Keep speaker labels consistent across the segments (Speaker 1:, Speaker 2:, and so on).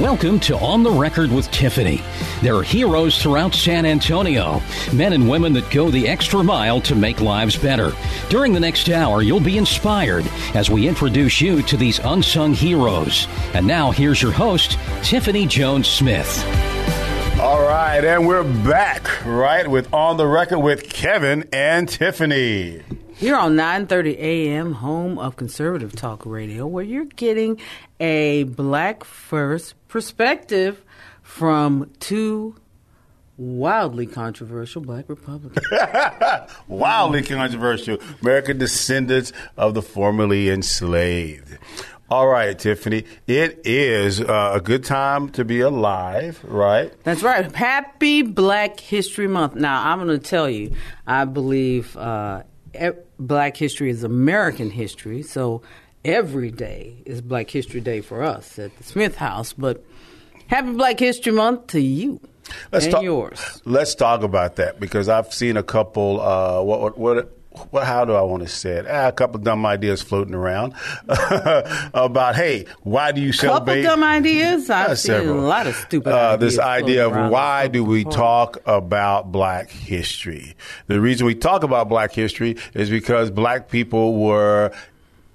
Speaker 1: Welcome to On the Record with Tiffany. There are heroes throughout San Antonio, men and women that go the extra mile to make lives better. During the next hour, you'll be inspired as we introduce you to these unsung heroes. And now, here's your host, Tiffany Jones Smith.
Speaker 2: All right, and we're back, right, with On the Record with Kevin and Tiffany.
Speaker 3: Here on 9:30 a.m., home of conservative talk radio, where you're getting a black first perspective from two wildly controversial black Republicans.
Speaker 2: Wildly controversial. American descendants of the formerly enslaved. All right, Tiffany. It is uh, a good time to be alive, right?
Speaker 3: That's right. Happy Black History Month. Now, I'm going to tell you, I believe uh, Black history is American history, so every day is Black History Day for us at the Smith House. But happy Black History Month to you and
Speaker 2: talk,
Speaker 3: yours.
Speaker 2: Let's talk about that because I've seen a couple. Uh, what, what, what what, how do I want to say it? Ah, a couple dumb ideas floating around about, hey, why do you celebrate?
Speaker 3: A couple dumb ideas. I've
Speaker 2: Uh,
Speaker 3: seen a lot of stupid
Speaker 2: uh,
Speaker 3: ideas.
Speaker 2: This idea of why do we talk about black history? The reason we talk about black history is because black people were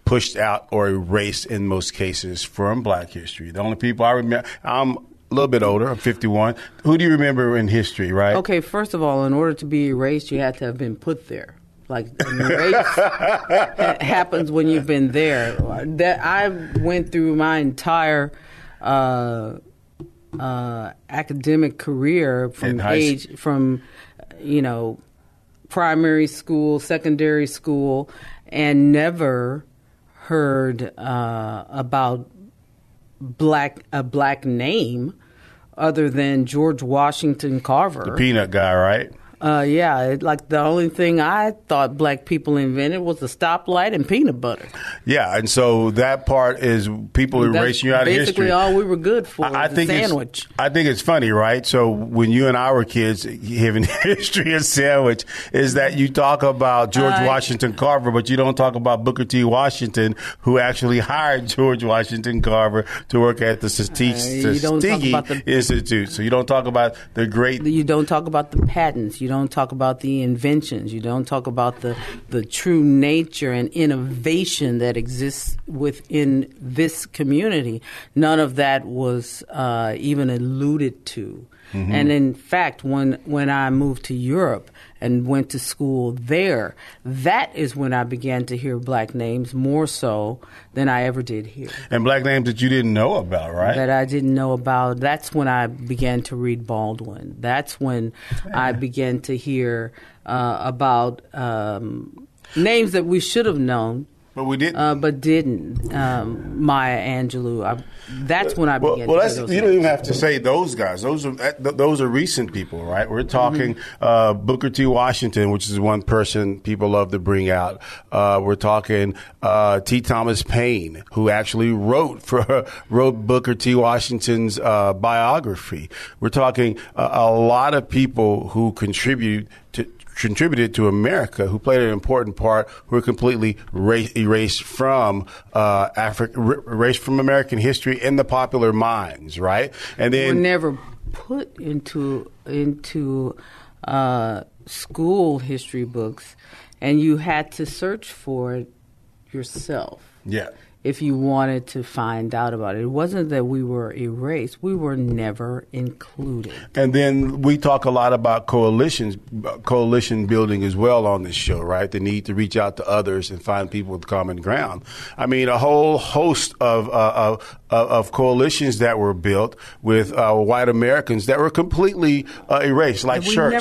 Speaker 2: pushed out or erased in most cases from black history. The only people I remember, I'm a little bit older, I'm 51. Who do you remember in history, right?
Speaker 3: Okay, first of all, in order to be erased, you had to have been put there. Like ha- happens when you've been there. That I went through my entire uh, uh, academic career from age from you know primary school, secondary school, and never heard uh, about black a black name other than George Washington Carver.
Speaker 2: The peanut guy, right?
Speaker 3: Uh, yeah, it, like the only thing I thought black people invented was a stoplight and peanut butter.
Speaker 2: Yeah, and so that part is people
Speaker 3: That's
Speaker 2: erasing you out of history.
Speaker 3: basically all we were good for.
Speaker 2: I, I think
Speaker 3: sandwich.
Speaker 2: It's, I think it's funny, right? So when you and I were kids, having history of sandwich is that you talk about George
Speaker 3: Uh,
Speaker 2: Washington Carver, but you don't talk about Booker T. Washington, who actually hired George Washington Carver to work at the Tuskegee
Speaker 3: Uh, you don't talk about the-
Speaker 2: Institute. So you don't talk about the great
Speaker 3: You don't talk about the patents. You don't talk about the inventions. You don't talk about the the true nature and innovation that exists within this community. None of that was uh, even alluded to.
Speaker 2: Mm-hmm.
Speaker 3: And in fact, when when I moved to Europe and went to school there, that is when I began to hear black names more so than I ever did here
Speaker 2: and black names that you didn't know about, right?
Speaker 3: that I didn't know about. That's when I began to read Baldwin. That's when I began to hear uh, about um, names that we should have known.
Speaker 2: But we didn't.
Speaker 3: Uh, but didn't. Um, Maya Angelou. I, that's when I
Speaker 2: Well,
Speaker 3: began
Speaker 2: well that's, you don't even have to say those guys. Those are those are recent people, right? We're talking
Speaker 3: Mm-hmm.
Speaker 2: uh, Booker T. Washington, which is one person people love to bring out. Uh, we're talking uh, T. Thomas Paine, who actually wrote for wrote Booker T. Washington's uh, biography. We're talking uh, a lot of people who contribute to contributed to America, who played an important part, who were completely ra- erased from uh, Africa, r- erased from American history in the popular minds, right? And then were
Speaker 3: never put into into uh, school history books, and you had to search for it yourself.
Speaker 2: yeah.
Speaker 3: If you wanted to find out about it. It wasn't that we were erased, we were never included.
Speaker 2: And then we talk a lot about coalitions, coalition building as well on this show, right? The need to reach out to others and find people with common ground. I mean, a whole host of uh, of, of, of coalitions that were built with uh, white Americans that were completely uh, erased, like
Speaker 3: we hear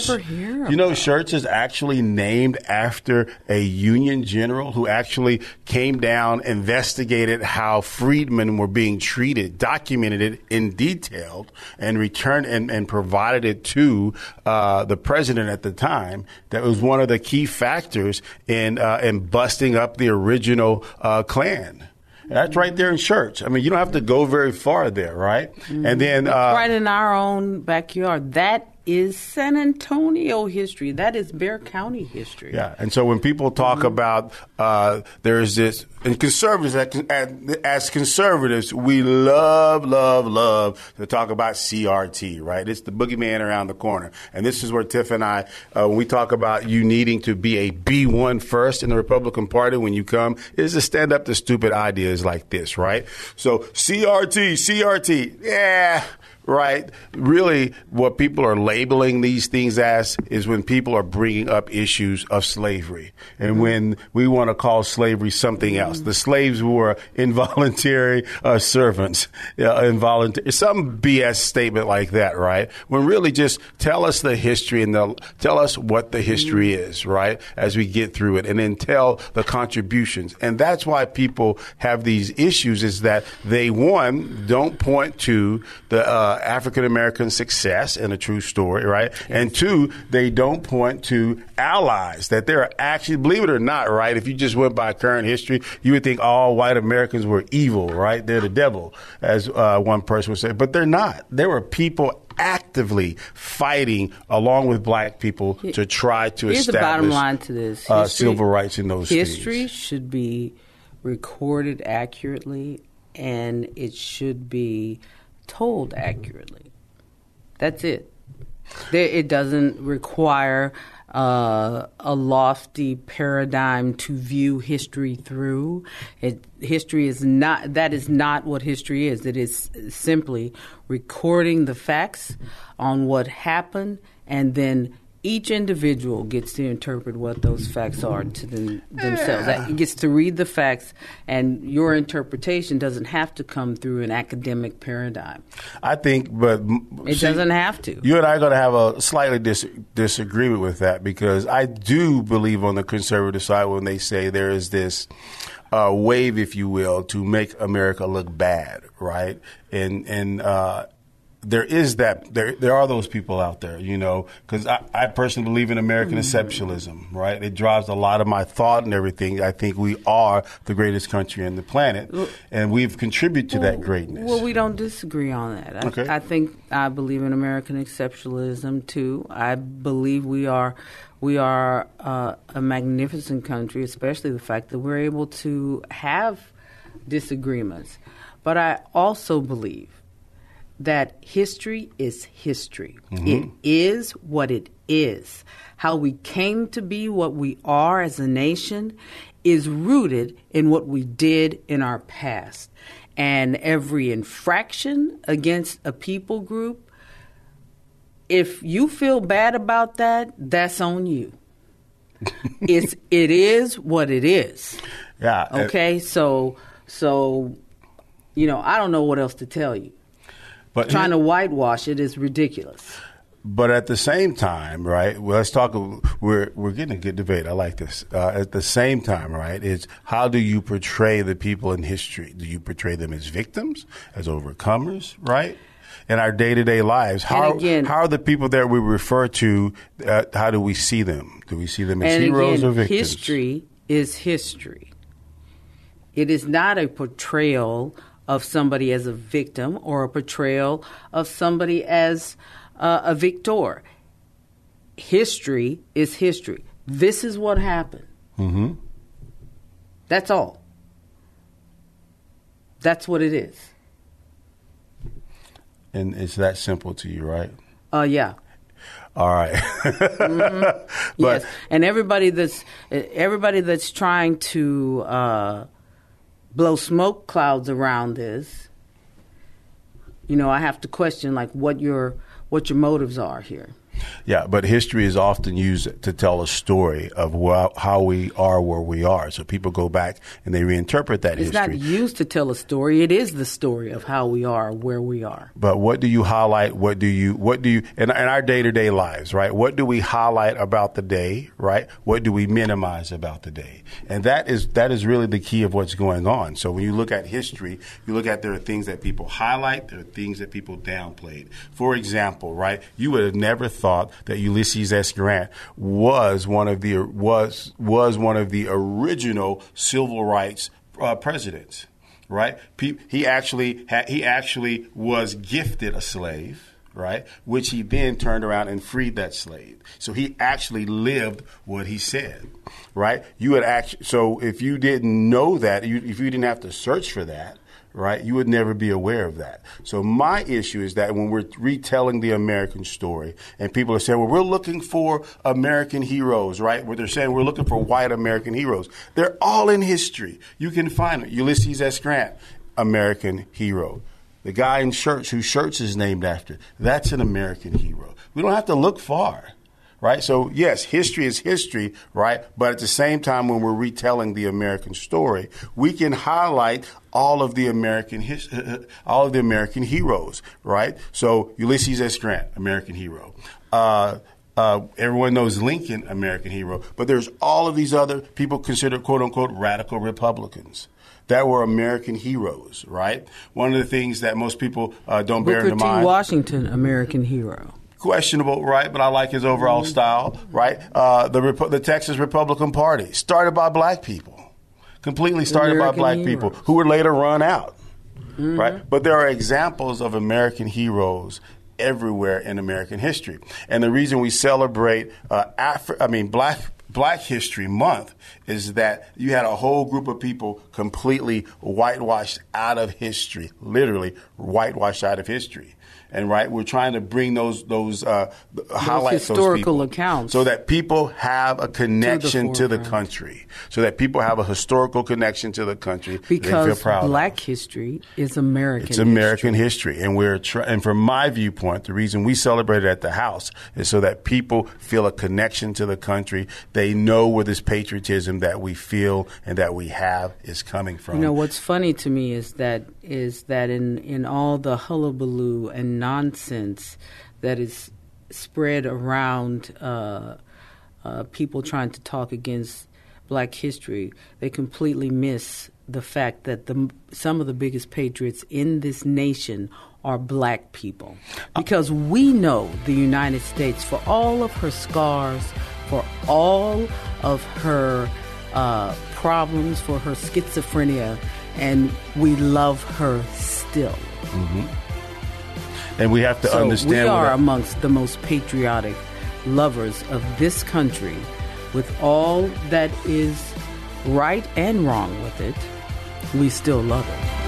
Speaker 2: you know, Schertz is actually named after a Union general who actually came down, investigated how freedmen were being treated, documented it in detail, and returned and, and provided it to uh, the president at the time. That was one of the key factors in uh, in busting up the original uh, Klan. That's right there in church. I mean, you don't have to go very far there, right? And then uh,
Speaker 3: right in our own backyard. That is San Antonio history. That is Bexar County history.
Speaker 2: Yeah, and so when people talk about uh, there's this, and conservatives, as, as conservatives, we love, love, love to talk about CRT, right? It's the boogeyman around the corner. And this is where Tiff and I, uh, when we talk about you needing to be a B1 first in the Republican Party when you come, is to stand up to stupid ideas like this, right? So CRT, CRT, yeah right? Really, what people are labeling these things as is when people are bringing up issues of slavery. And when we want to call slavery something else. The slaves were involuntary uh, servants, uh, involuntary, some BS statement like that, right? When really just tell us the history and the, tell us what the history is, right? As we get through it and then tell the contributions. And that's why people have these issues is that they, one, don't point to the, uh, African American success and a true story, right? And two, they don't point to allies that there are actually, believe it or not, right? If you just went by current history, you would think all white Americans were evil, right? They're the devil, as uh, one person would say, but they're not. There were people actively fighting along with black people to try to establish.
Speaker 3: Here's
Speaker 2: establish
Speaker 3: the bottom line to this:
Speaker 2: uh, civil rights in those
Speaker 3: history
Speaker 2: things.
Speaker 3: should be recorded accurately, and it should be told accurately. That's it. There, it doesn't require uh, a lofty paradigm to view history through. It, history is not that is not what history is. It is simply recording the facts on what happened, and then each individual gets to interpret what those facts are to them, themselves. That gets to read the facts, and your interpretation doesn't have to come through an academic paradigm.
Speaker 2: I think, but
Speaker 3: It doesn't have to.
Speaker 2: You and I are going to have a slightly dis- disagreement with that because I do believe on the conservative side when they say there is this uh, wave, if you will, to make America look bad, right? And and uh, there is that there there are those people out there, you know, because I, I personally believe in American exceptionalism, right? It drives a lot of my thought and everything. I think we are the greatest country on the planet, and we've contributed to that greatness.
Speaker 3: Well, we don't disagree on that. I,
Speaker 2: Okay.
Speaker 3: I think I believe in American exceptionalism too. I believe we are we are uh, a magnificent country, especially the fact that we're able to have disagreements. But I also believe that history is history. Mm-hmm. It is what it is. How we came to be what we are as a nation is rooted in what we did in our past. And every infraction against a people group, if you feel bad about that, that's on you. it's it is what it is.
Speaker 2: yeah.
Speaker 3: Okay? So so you know, I don't know what else to tell you
Speaker 2: but
Speaker 3: trying to whitewash it is ridiculous.
Speaker 2: But at the same time, right? Well, let's talk. We're we're getting a good debate. I like this. Uh, at the same time, right? It's how do you portray the people in history? Do you portray them as victims, as overcomers, right? In our day to day lives, how
Speaker 3: again-
Speaker 2: how are the people that we refer to? Uh, how do we see them? Do we see them as heroes
Speaker 3: again,
Speaker 2: or victims?
Speaker 3: history is history. It is not a portrayal of somebody as a victim or a portrayal of somebody as uh, a victor. History is history. This is what happened. Mm-hmm. That's all. That's what it is.
Speaker 2: and it's that simple to you, right?
Speaker 3: Uh, yeah.
Speaker 2: All right. but
Speaker 3: yes, and everybody that's everybody that's trying to uh, blow smoke clouds around this, you know, I have to question like what your what your motives are here.
Speaker 2: Yeah, but history is often used to tell a story of wh- how we are where we are. So people go back and they reinterpret that
Speaker 3: It's
Speaker 2: history.
Speaker 3: not used to tell a story. It is the story of how we are, where we are.
Speaker 2: but what do you highlight? What do you what do you in, in our day to day lives, right? What do we highlight about the day, right? What do we minimize about the day? And that is that is really the key of what's going on. So when you look at history, you look at there are things that people highlight, there are things that people downplayed. For example, right? You would have never thought that Ulysses S. Grant was one of the was was one of the original civil rights uh, presidents right? He actually ha- he actually was gifted a slave, right? Which he then turned around and freed that slave. So he actually lived what he said, right? You would actually so if you didn't know that, you, if you didn't have to search for that. Right, you would never be aware of that. So my issue is that when we're retelling the American story, and people are saying, "Well, we're looking for American heroes," right? Where they're saying we're looking for white American heroes. They're all in history. You can find. Ulysses S. Grant, American hero. The guy in Schertz whose Schertz is named after, that's an American hero. We don't have to look far, right? So yes, history is history, right? But at the same time, when we're retelling the American story, we can highlight all of the American his, all of the American heroes, right? So Ulysses S. Grant, American hero. Uh, uh, everyone knows Lincoln, American hero, but there's all of these other people considered quote unquote radical Republicans that were American heroes, right? One of the things that most people uh, don't bear
Speaker 3: Booker
Speaker 2: in
Speaker 3: T.
Speaker 2: mind.
Speaker 3: Washington, American hero.
Speaker 2: Questionable, right? But I like his overall
Speaker 3: Mm-hmm.
Speaker 2: style, right? Uh, the the Texas Republican Party started by black people, completely started
Speaker 3: American
Speaker 2: by black people who were later run out,
Speaker 3: Mm-hmm.
Speaker 2: right? But there are examples of American heroes everywhere in American history, and the reason we celebrate uh, Afri- I mean black. Black History Month is that you had a whole group of people completely whitewashed out of history, literally whitewashed out of history. And right, we're trying to bring those those uh, those
Speaker 3: historical
Speaker 2: people
Speaker 3: accounts
Speaker 2: so that people have a connection to the,
Speaker 3: forefront.
Speaker 2: country, so that people have a historical connection to the country
Speaker 3: Because black history is American.
Speaker 2: It's American history, and we're try- and from my viewpoint, the reason we celebrate it at the house is so that people feel a connection to the country. They know where this patriotism that we feel and that we have is coming from.
Speaker 3: You know what's funny to me is that is that in in all the hullabaloo and nonsense that is spread around uh, uh, people trying to talk against Black history, they completely miss the fact that the some of the biggest patriots in this nation are black people because we know the United States for all of her scars, for all of her uh, problems, for her schizophrenia, and we love her still.
Speaker 2: and we have to
Speaker 3: so
Speaker 2: understand
Speaker 3: we
Speaker 2: what
Speaker 3: are amongst the most patriotic lovers of this country, with all that is right and wrong with it. We still love it.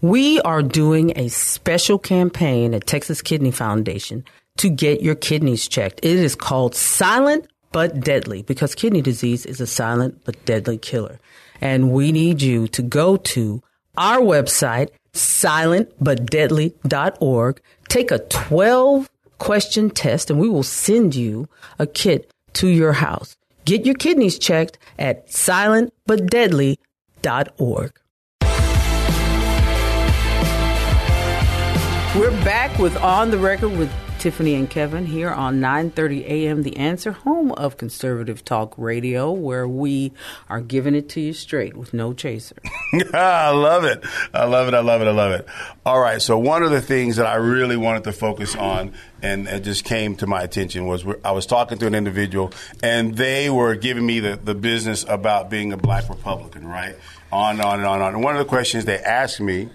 Speaker 3: We are doing a special campaign at Texas Kidney Foundation to get your kidneys checked. It is called Silent but Deadly because kidney disease is a silent but deadly killer. And we need you to go to our website, silentbutdeadly.org, take a 12 question test, and we will send you a kit to your house. Get your kidneys checked at silentbutdeadly.org. We're back with On the Record with Tiffany and Kevin here on 9:30 a.m. The Answer, home of conservative talk radio, where we are giving it to you straight with no chaser.
Speaker 2: I love it. I love it. I love it. I love it. All right. So one of the things that I really wanted to focus on, and it just came to my attention, was I was talking to an individual, and they were giving me the, the business about being a black Republican, right? On and on and on and on. And one of the questions they asked me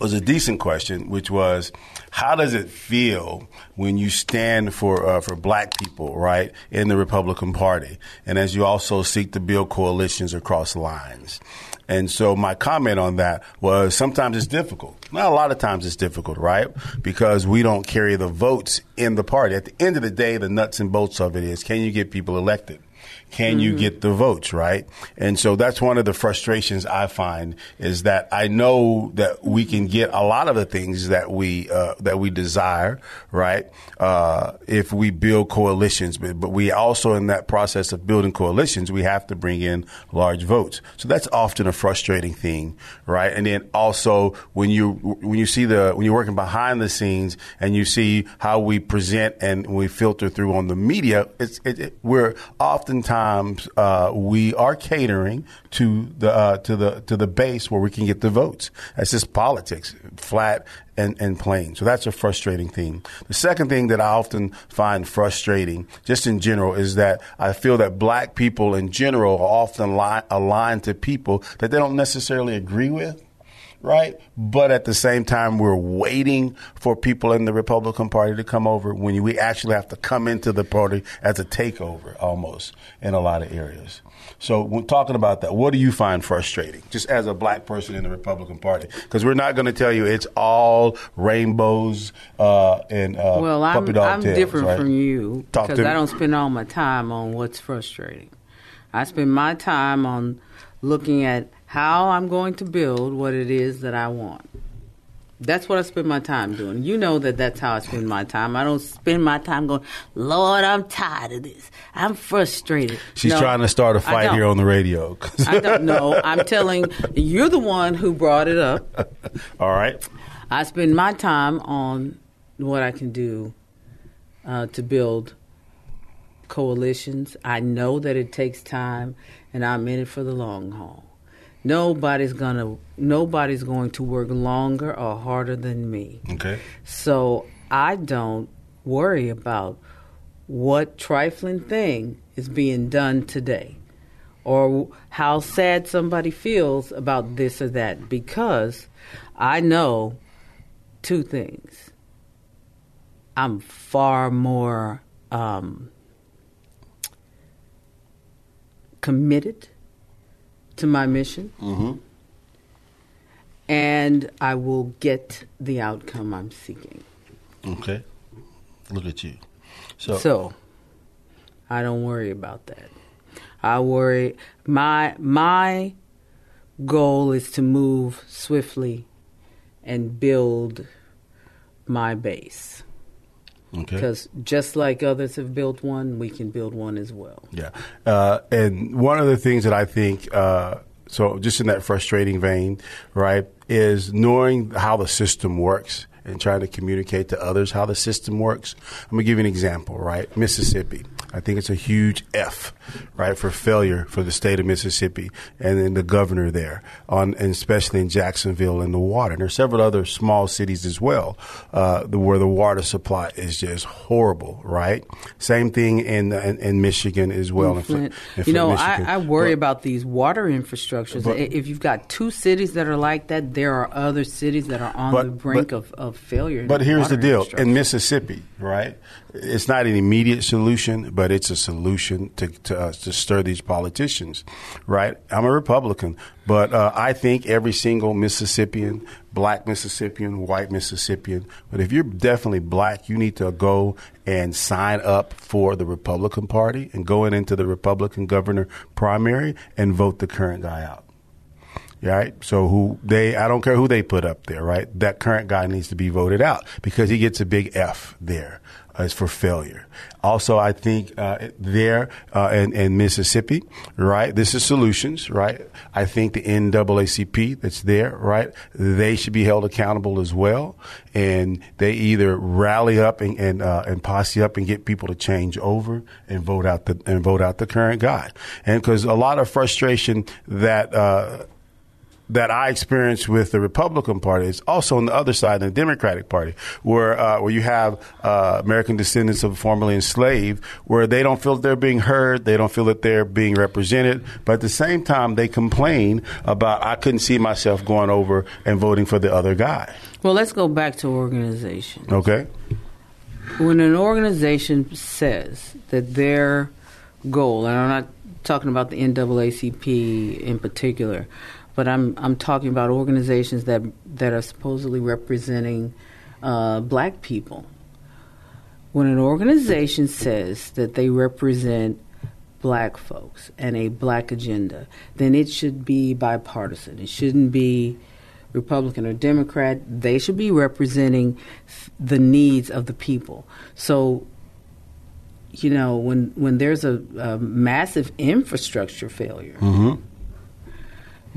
Speaker 2: was a decent question, which was, how does it feel when you stand for uh, for black people, right, in the Republican Party, and as you also seek to build coalitions across lines? And so my comment on that was sometimes it's difficult. Not a lot of times it's difficult, right? Because we don't carry the votes in the party. At the end of the day, the nuts and bolts of it is can you get people elected? Can
Speaker 3: Mm-hmm.
Speaker 2: you get the votes, right? And so that's one of the frustrations I find is that I know that we can get a lot of the things that we uh, that we desire, right? Uh, if we build coalitions, but, but we also in that process of building coalitions, we have to bring in large votes. So that's often a frustrating thing, right? And then also when you when you see the when you're working behind the scenes and you see how we present and we filter through on the media, it's it, it, we're oftentimes uh, we are catering to the uh, to the to the base where we can get the votes. That's just politics, flat and, and plain. So that's a frustrating thing. The second thing that I often find frustrating, just in general, is that I feel that black people in general are often li- aligned to people that they don't necessarily agree with right? But at the same time, we're waiting for people in the Republican Party to come over when we actually have to come into the party as a takeover almost in a lot of areas. So, when talking about that, what do you find frustrating, just as a black person in the Republican Party? Because we're not going to tell you it's all rainbows uh, and uh,
Speaker 3: Well, I'm,
Speaker 2: puppy dog
Speaker 3: I'm
Speaker 2: tails,
Speaker 3: different
Speaker 2: right?
Speaker 3: from you because. I don't spend all my time on what's frustrating. I spend my time on looking at how I'm going to build what it is that I want. That's what I spend my time doing. You know that that's how I spend my time. I don't spend my time going, Lord, I'm tired of this. I'm frustrated.
Speaker 2: She's
Speaker 3: No,
Speaker 2: trying to start a fight here on the radio.
Speaker 3: I don't know. I'm telling you're the one who brought it up.
Speaker 2: all right.
Speaker 3: I spend my time on what I can do uh, to build coalitions. I know that it takes time, and I'm in it for the long haul. Nobody's gonna. Nobody's going to work longer or harder than me.
Speaker 2: Okay.
Speaker 3: So I don't worry about what trifling thing is being done today or how sad somebody feels about this or that because I know two things. I'm far more um, committed to my mission. Mm-hmm. And I will get the outcome I'm seeking.
Speaker 2: Okay. Look at you. So,
Speaker 3: So I don't worry about that. I worry my my goal is to move swiftly and build my base.
Speaker 2: Okay.
Speaker 3: Because just like others have built one, we can build one as well.
Speaker 2: Yeah. Uh, and one of the things that I think, uh, so just in that frustrating vein, right, is knowing how the system works and trying to communicate to others how the system works. I'm going to give you an example, right? Mississippi. I think it's a huge F, right, for failure for the state of Mississippi and then the governor there, on and especially in Jacksonville and the water. And are several other small cities as well, uh, the, where the water supply is just horrible, right? Same thing in in, in Michigan as well. in Flint- in
Speaker 3: you know,
Speaker 2: Michigan.
Speaker 3: I, I worry
Speaker 2: But-
Speaker 3: about these water infrastructures.
Speaker 2: But-
Speaker 3: if you've got two cities that are like that, there are other cities that are on
Speaker 2: But-
Speaker 3: the brink of, of failure.
Speaker 2: But here's the deal: in Mississippi, right? It's not an immediate solution, but it's a solution to to, uh, to stir these politicians, right? I'm a Republican, but uh, I think every single Mississippian, black Mississippian, white Mississippian, but if you're definitely black, you need to go and sign up for the Republican Party and going into the Republican governor primary and vote the current guy out. Right, so who they? I don't care who they put up there. Right, that current guy needs to be voted out because he gets a big F there as for failure. Also, I think uh, there uh, in, in Mississippi, right, this is solutions. Right, I think the NAACP that's there, right, they should be held accountable as well, and they either rally up and and, uh, and posse up and get people to change over and vote out the and vote out the current guy, and because a lot of frustration that. That I experienced with the Republican Party is also on the other side, in the Democratic Party, where uh, where you have uh, American descendants of formerly enslaved, where they don't feel that they're being heard, they don't feel that they're being represented, but at the same time they complain about I couldn't see myself going over and voting for the other guy.
Speaker 3: well, let's go back to organization.
Speaker 2: Okay,
Speaker 3: when an organization says that their goal, and I'm not talking about the NAACP in particular, but I'm I'm talking about organizations that that are supposedly representing uh, black people. When an organization says that they represent black folks and a black agenda, then it should be bipartisan. It shouldn't be Republican or Democrat. They should be representing the needs of the people. So, you know, when when there's a, a massive infrastructure failure,
Speaker 2: Mm-hmm.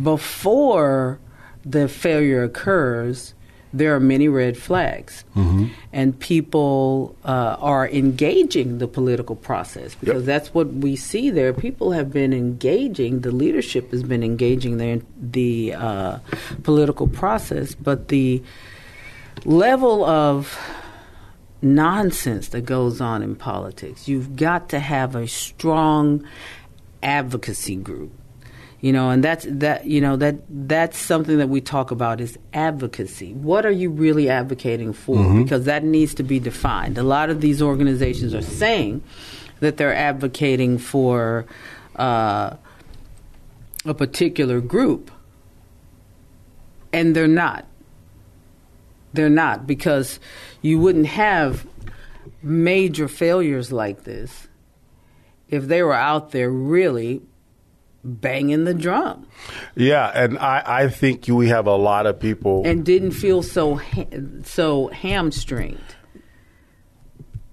Speaker 3: Before the failure occurs, there are many red flags,
Speaker 2: Mm-hmm.
Speaker 3: and people uh, are engaging the political process because
Speaker 2: Yep.
Speaker 3: that's what we see there. People have been engaging, the leadership has been engaging the the uh, political process, but the level of nonsense that goes on in politics, you've got to have a strong advocacy group you know and that's that you know that that's something that we talk about is advocacy. What are you really advocating for? Because that needs to be defined. A lot of these organizations are saying that they're advocating for uh, a particular group and they're not. They're not because you wouldn't have major failures like this if they were out there really banging the drum
Speaker 2: Yeah, and I, I think we have a lot of people.
Speaker 3: and didn't feel so ha- so hamstringed.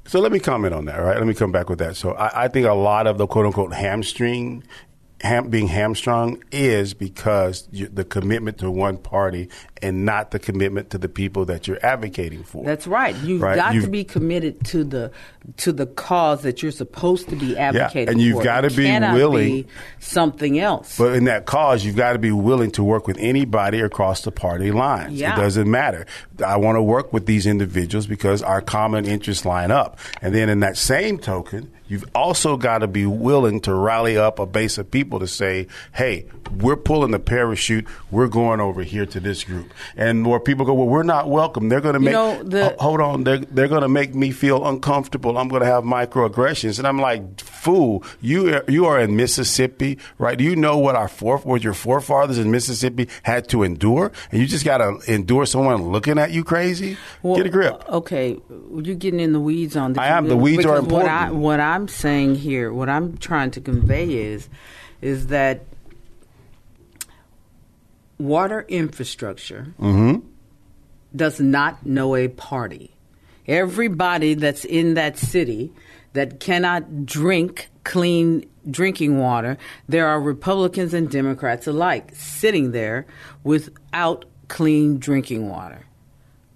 Speaker 2: So let me comment on that, right? Let me come back with that. So I, I think a lot of the quote unquote hamstring, ham, being hamstrung, is because you, the commitment to one party and not the commitment to the people that you're advocating for.
Speaker 3: That's right. You've
Speaker 2: Right,
Speaker 3: got
Speaker 2: you've-
Speaker 3: to be committed to the to the cause that you're supposed to be advocating for.
Speaker 2: and you've
Speaker 3: for.
Speaker 2: gotta be willing-
Speaker 3: be something else.
Speaker 2: But in that cause, you've got to be willing to work with anybody across the party lines.
Speaker 3: Yeah.
Speaker 2: It doesn't matter. I want to work with these individuals because our common interests line up. And then in that same token, you've also got to be willing to rally up a base of people to say, hey, we're pulling the parachute. We're going over here to this group. And where people go, well, we're not welcome. They're going to
Speaker 3: You
Speaker 2: make,
Speaker 3: know, the-
Speaker 2: Ho- hold on, they're, they're going to make me feel uncomfortable. I'm going to have microaggressions. And I'm like, fool, you, you are in Mississippi, right? Do you know what our fore, what your forefathers in Mississippi had to endure? And you just got to endure someone looking at you crazy?
Speaker 3: Well,
Speaker 2: Get a grip.
Speaker 3: Okay, you're getting in the weeds on this.
Speaker 2: I am. The weeds are
Speaker 3: Because What, I,
Speaker 2: important.
Speaker 3: what I'm saying here, what I'm trying to convey is, is that water infrastructure
Speaker 2: Mm-hmm.
Speaker 3: does not know a party. Everybody that's in that city that cannot drink clean drinking water, there are Republicans and Democrats alike sitting there without clean drinking water,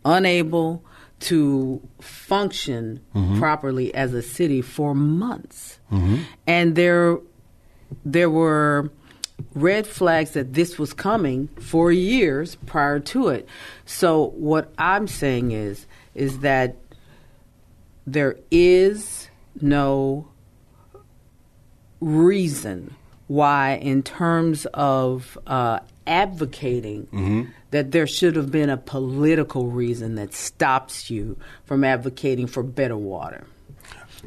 Speaker 3: unable to function properly as a city for months. And there there were red flags that this was coming for years prior to it. So what I'm saying is is that there is no reason why in terms of uh, advocating that there should have been a political reason that stops you from advocating for better water.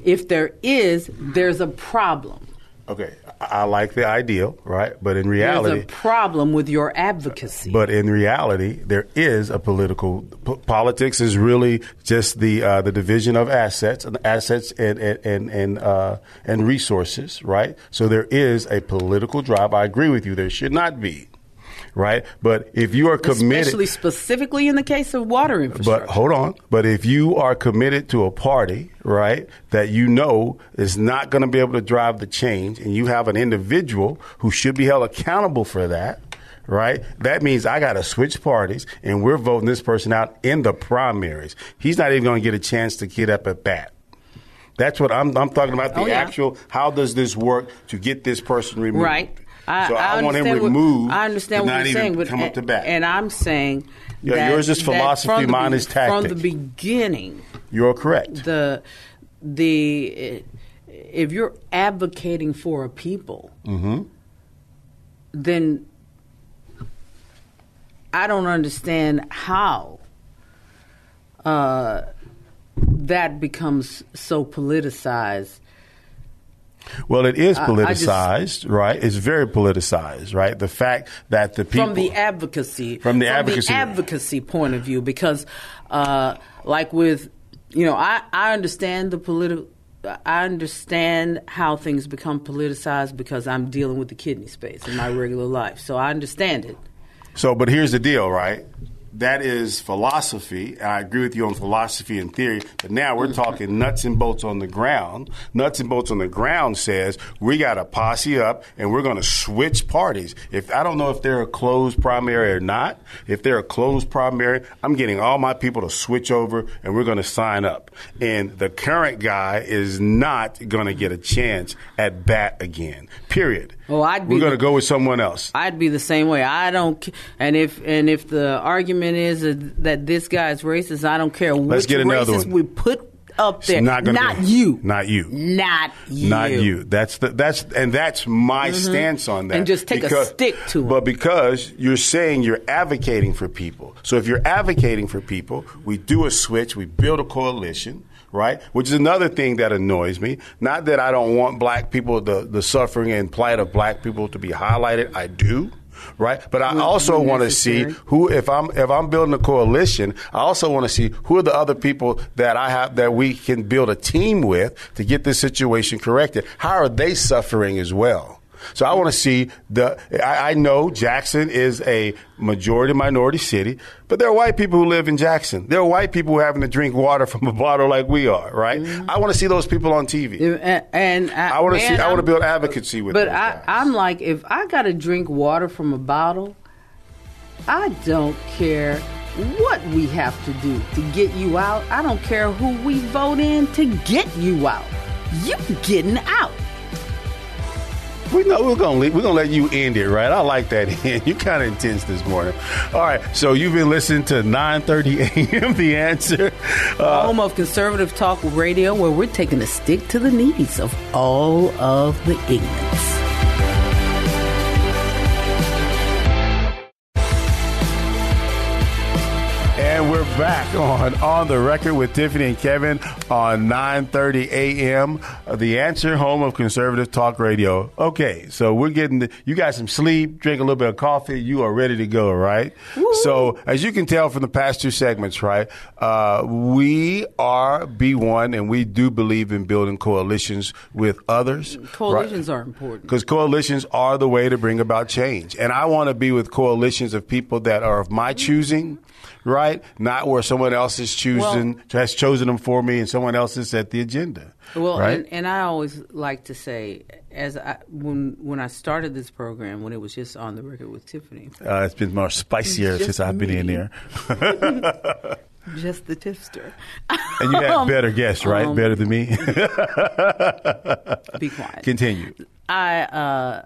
Speaker 3: If there is, there's a problem.
Speaker 2: Okay. I, I like the ideal, right? But in reality, There's
Speaker 3: a problem with your advocacy.
Speaker 2: But in reality, there is a political p- politics is really just the uh, the division of assets and assets and and and and, uh, and resources, right? So there is a political drive. I agree with you. There should not be, right? But if you are committed,
Speaker 3: Especially specifically in the case of water infrastructure.
Speaker 2: but hold on. But if you are committed to a party, right, that you know is not going to be able to drive the change, and you have an individual who should be held accountable for that, right, that means I got to switch parties, and we're voting this person out in the primaries. He's not even going to get a chance to get up at bat. That's what I'm, I'm talking about. The
Speaker 3: Oh, yeah.
Speaker 2: actual how does this work to get this person removed?
Speaker 3: Right. I,
Speaker 2: so I, want him
Speaker 3: understand what-
Speaker 2: removed.
Speaker 3: I understand
Speaker 2: to
Speaker 3: what
Speaker 2: not
Speaker 3: you're saying, but
Speaker 2: come up to bat.
Speaker 3: and I'm saying
Speaker 2: Yeah,
Speaker 3: that,
Speaker 2: yours is philosophy,
Speaker 3: from the
Speaker 2: mine is tactic.
Speaker 3: From the beginning,
Speaker 2: You're correct.
Speaker 3: the the if you're advocating for a people,
Speaker 2: Mm-hmm.
Speaker 3: then I don't understand how uh, that becomes so politicized.
Speaker 2: Well, it is
Speaker 3: I just-
Speaker 2: politicized, right? It's very politicized, right? The fact that the people
Speaker 3: from the advocacy
Speaker 2: From the advocacy.
Speaker 3: advocacy point of view because uh, like with you know I, I understand the political I understand how things become politicized because I'm dealing with the kidney space in my regular life. So I understand it.
Speaker 2: So, but here's the deal, right? That is philosophy, and I agree with you on philosophy and theory. But now we're mm-hmm. talking nuts and bolts on the ground. Nuts and bolts on the ground says we got to posse up and we're going to switch parties. If I don't know if they're a closed primary or not, if they're a closed primary, I'm getting all my people to switch over and we're going to sign up. And the current guy is not going to get a chance at bat again. Period.
Speaker 3: Well, I'd
Speaker 2: be we're going to go with someone else.
Speaker 3: I'd be the same way. I don't, and if and if the argument is that this guy's racist, I don't care
Speaker 2: Let's
Speaker 3: which
Speaker 2: get another
Speaker 3: racist
Speaker 2: one.
Speaker 3: we put up there.
Speaker 2: It's not,
Speaker 3: not
Speaker 2: be,
Speaker 3: you.
Speaker 2: Not you.
Speaker 3: Not you.
Speaker 2: Not you. That's the that's and that's my mm-hmm. stance on that.
Speaker 3: And just take because, a stick to it.
Speaker 2: But because you're saying you're advocating for people, so if you're advocating for people, we do a switch, we build a coalition right? Which is another thing that annoys me. Not that I don't want black people, the, the suffering and plight of black people to be highlighted. I do right? But I also want to see who, if I'm if I'm building a coalition, I also want to see who are the other people that I have that we can build a team with to get this situation corrected. How are they suffering as well? So I want to see the. I, I, know Jackson is a majority minority city, but there are white people who live in Jackson. There are white people who are having to drink water from a bottle like we are, right? Mm-hmm. I want to see those people on TV,
Speaker 3: and, and I,
Speaker 2: I want to see. I want to build advocacy with. Them.
Speaker 3: But I, I'm like, if I got to drink water from a bottle, I don't care what we have to do to get you out. I don't care who we vote in to get you out. You getting out.
Speaker 2: We know we're gonna leave, we're gonna let you end it, right? I like that end. You kind of intense this morning. All right, so you've been listening to 9:30 a.m. The Answer,
Speaker 3: uh, home of conservative talk radio, where we're taking a stick to the knees of all of the ignorance.
Speaker 2: Back on On the Record with Tiffany and Kevin on 9:30 a.m. The Answer, home of conservative talk radio. Okay, so we're getting the, you got some sleep, drink a little bit of coffee, you are ready to go, right? Woo-hoo. So as you can tell from the past two segments, right, uh, we are B1 and we do believe in building coalitions with others.
Speaker 3: Coalitions right? are important
Speaker 2: because coalitions are the way to bring about change, and I want to be with coalitions of people that are of my choosing right? Not where someone else is choosing well, has chosen them for me, and someone else has set the agenda.
Speaker 3: Well,
Speaker 2: right?
Speaker 3: and, and I always like to say, as I, when when I started this program, when it was just on the record with Tiffany,
Speaker 2: uh, it's been more spicier since I've been in there.
Speaker 3: just the tipster.
Speaker 2: And you had better guests, right? Um, better than me.
Speaker 3: be quiet.
Speaker 2: Continue.
Speaker 3: I uh,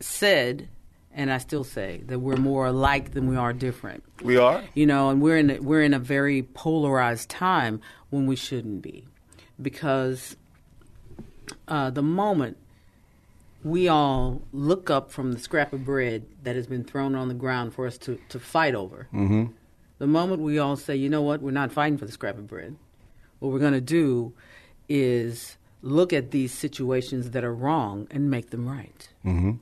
Speaker 3: said and I still say that we're more alike than we are different.
Speaker 2: We are,
Speaker 3: you know, and we're in a, we're in a very polarized time when we shouldn't be, because uh, the moment we all look up from the scrap of bread that has been thrown on the ground for us to, to fight over,
Speaker 2: mm-hmm.
Speaker 3: the moment we all say, you know what, we're not fighting for the scrap of bread, what we're going to do is look at these situations that are wrong and make them right.
Speaker 2: Mm-hmm.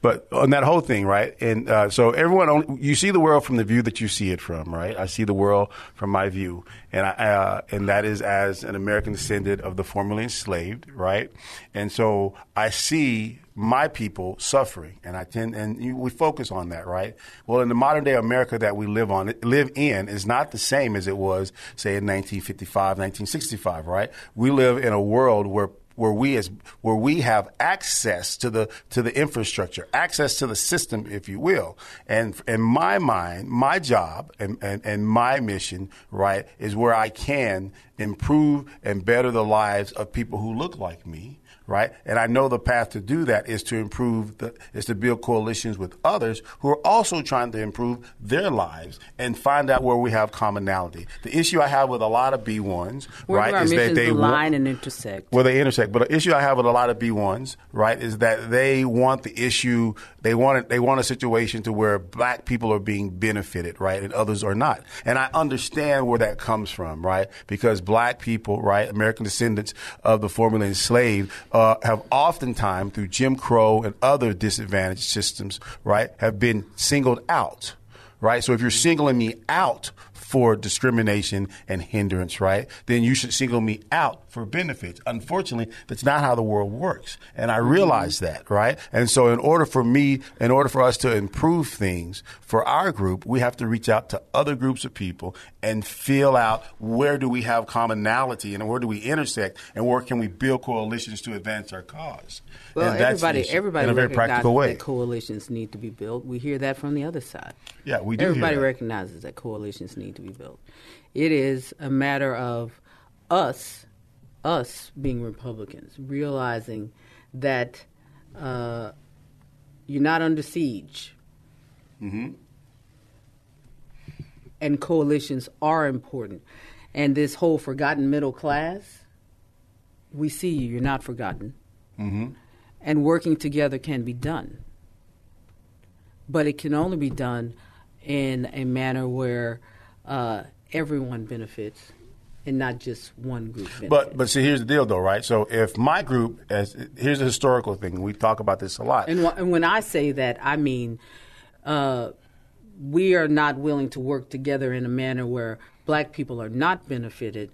Speaker 2: But on that whole thing, right? And uh, so everyone, only, you see the world from the view that you see it from, right? I see the world from my view, and I, uh, and that is as an American descendant of the formerly enslaved, right? And so I see my people suffering, and I tend and you, we focus on that, right? Well, in the modern day America that we live on, live in, is not the same as it was, say, in 1955, 1965, right? We live in a world where where we as where we have access to the to the infrastructure, access to the system, if you will. And in my mind, my job and, and, and my mission, right, is where I can improve and better the lives of people who look like me right? And I know the path to do that is to improve the is to build coalitions with others who are also trying to improve their lives and find out where we have commonality. The issue I have with a lot of B1s, right,
Speaker 3: is that
Speaker 2: they
Speaker 3: line and intersect.
Speaker 2: Well, they intersect. But the issue I have with a lot of B1s, right, is that they want the issue they want it, they want a situation to where black people are being benefited, right, and others are not. And I understand where that comes from, right? Because black people, right, American descendants of the formerly enslaved uh, have oftentimes, through Jim Crow and other disadvantaged systems, right, have been singled out, right? So if you're singling me out for discrimination and hindrance, right? Then you should single me out for benefits. Unfortunately, that's not how the world works. And I realize mm-hmm. that, right? And so in order for me, in order for us to improve things for our group, we have to reach out to other groups of people and feel out where do we have commonality and where do we intersect and where can we build coalitions to advance our cause.
Speaker 3: Well, everybody, everybody
Speaker 2: in a very practical way.
Speaker 3: that coalitions need to be built. We hear that from the other side.
Speaker 2: Yeah, we do hear
Speaker 3: Everybody recognizes that coalitions need to be built. It is a matter of us, us being Republicans, realizing that uh, you're not under siege.
Speaker 2: Mm-hmm.
Speaker 3: And coalitions are important. And this whole forgotten middle class, we see you, you're not forgotten.
Speaker 2: Mm-hmm.
Speaker 3: And working together can be done. But it can only be done in a manner where uh, everyone benefits and not just one group benefits.
Speaker 2: But but see, here's the deal, though, right? So if my group, as here's a historical thing, we talk about this a lot.
Speaker 3: And, and when I say that, I mean uh, we are not willing to work together in a manner where black people are not benefited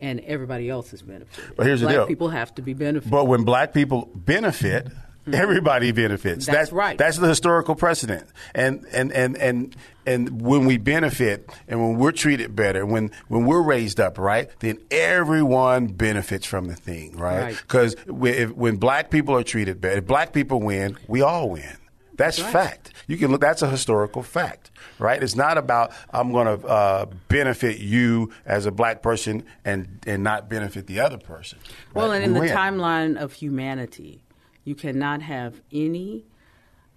Speaker 3: and everybody else is benefited.
Speaker 2: But here's the
Speaker 3: black
Speaker 2: deal.
Speaker 3: people have to be benefited.
Speaker 2: But when black people benefit, everybody benefits.
Speaker 3: Mm-hmm. That's right.
Speaker 2: That's the historical precedent. And and and and and when we benefit and when we're treated better, when when we're raised up, right, then everyone benefits from the thing, right?
Speaker 3: Right.
Speaker 2: Because when black people are treated better, if black people win, we all win. That's
Speaker 3: Right.
Speaker 2: fact. You can look. That's a historical fact, right? It's not about I'm going to uh, benefit you as a black person and and not benefit the other person.
Speaker 3: Well,
Speaker 2: right?
Speaker 3: and in
Speaker 2: We
Speaker 3: the
Speaker 2: win.
Speaker 3: timeline of humanity, you cannot have any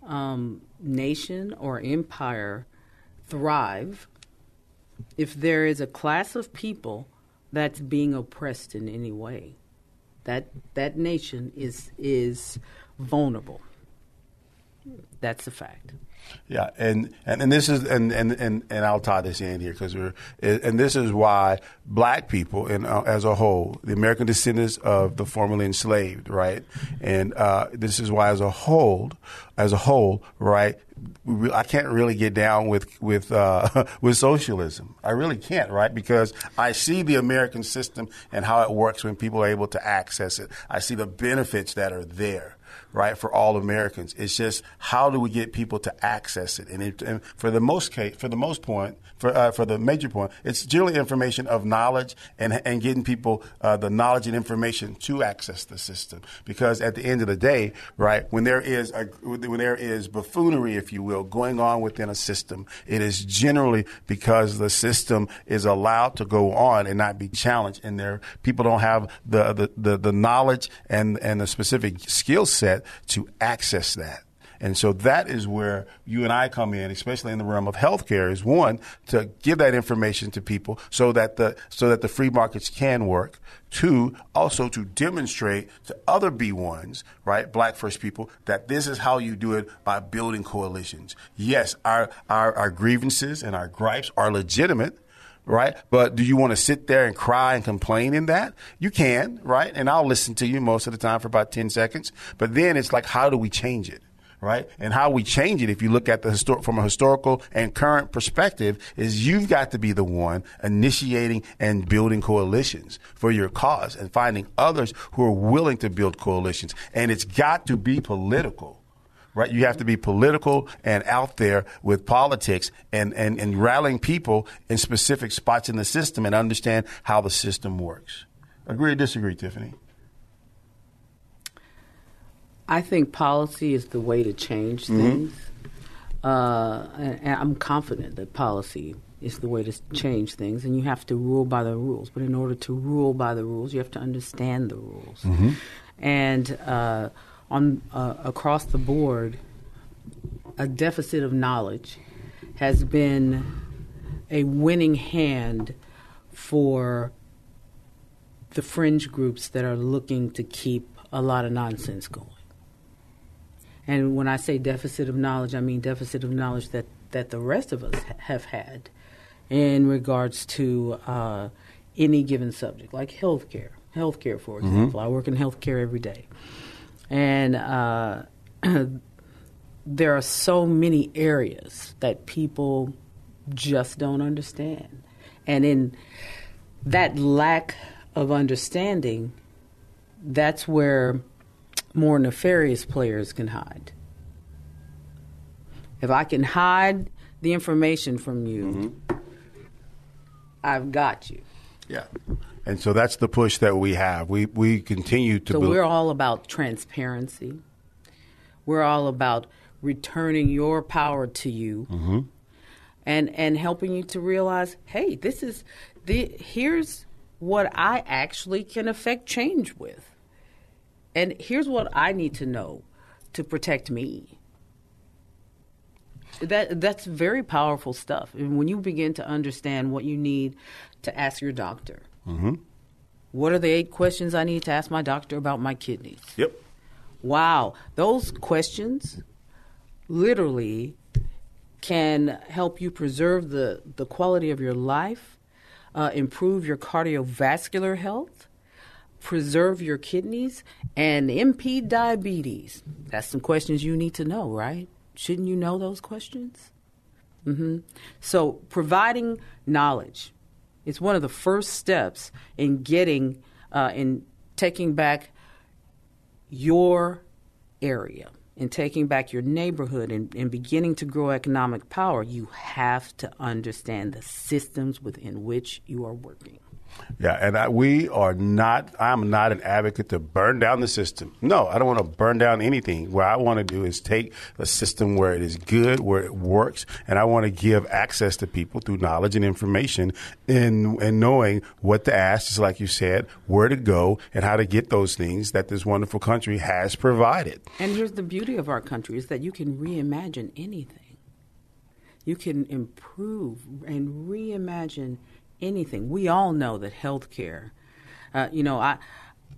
Speaker 3: um, nation or empire thrive if there is a class of people that's being oppressed in any way. That that nation is is vulnerable. That's a fact.
Speaker 2: Yeah, and, and, and this is and, and, and, and I'll tie this in here because we're and this is why black people and uh, as a whole, the American descendants of the formerly enslaved, right, and uh, this is why as a whole, as a whole, right, I can't really get down with with uh, with socialism. I really can't, right, because I see the American system and how it works when people are able to access it. I see the benefits that are there right, for all Americans. It's just how do we get people to access it? And, it, and for the most case, for the most point, for uh, for the major point, it's generally information of knowledge and and getting people uh, the knowledge and information to access the system. Because at the end of the day, right, when there is a, when there is buffoonery, if you will, going on within a system, it is generally because the system is allowed to go on and not be challenged, and there people don't have the the, the, the knowledge and and the specific skill set to access that. And so that is where you and I come in, especially in the realm of healthcare, is one to give that information to people so that the so that the free markets can work. Two, also to demonstrate to other B1s, right, black first people, that this is how you do it by building coalitions. Yes, our our, our grievances and our gripes are legitimate right? But do you want to sit there and cry and complain in that? You can, right? And I'll listen to you most of the time for about 10 seconds. But then it's like, how do we change it? Right? And how we change it, if you look at the from a historical and current perspective, is you've got to be the one initiating and building coalitions for your cause and finding others who are willing to build coalitions. And it's got to be political right? You have to be political and out there with politics and, and, and rallying people in specific spots in the system and understand how the system works. Agree or disagree, Tiffany?
Speaker 3: I think policy is the way to change things. Uh, and, and I'm confident that policy is the way to change things, and you have to rule by the rules. But in order to rule by the rules, you have to understand the rules. And uh, on uh, across the board, a deficit of knowledge has been a winning hand for the fringe groups that are looking to keep a lot of nonsense going. And when I say deficit of knowledge, I mean deficit of knowledge that, that the rest of us ha- have had in regards to uh, any given subject, like healthcare. Healthcare, for example. I work in healthcare every day. And uh, there are so many areas that people just don't understand. And in that lack of understanding, that's where more nefarious players can hide. If I can hide the information from you, mm-hmm. I've got you.
Speaker 2: Yeah. And so that's the push that we have. We we continue to.
Speaker 3: So we're all about transparency. We're all about returning your power to you, mm-hmm. and and helping you to realize, hey, this is the here's what I actually can affect change with, and here's what I need to know to protect me. That that's very powerful stuff. And when you begin to understand what you need to ask your doctor, mm-hmm. what are the eight questions I need to ask my doctor about my kidneys?
Speaker 2: Yep.
Speaker 3: Wow, those questions literally can help you preserve the, the quality of your life, uh, improve your cardiovascular health, preserve your kidneys, and impede diabetes. That's some questions you need to know, right? Shouldn't you know those questions? Mm-hmm. So, providing knowledge is one of the first steps in getting, uh, in taking back your area in taking back your neighborhood and, and, beginning to grow economic power, you have to understand the systems within which you are working.
Speaker 2: Yeah, and I, we are not, I'm not an advocate to burn down the system. No, I don't want to burn down anything. What I want to do is take a system where it is good, where it works, and I want to give access to people through knowledge and information and, and knowing what to ask, just like you said, where to go, and how to get those things that this wonderful country has provided.
Speaker 3: And here's the beauty of our country is that you can reimagine anything. You can improve and reimagine anything. We all know that healthcare, uh, you know, I.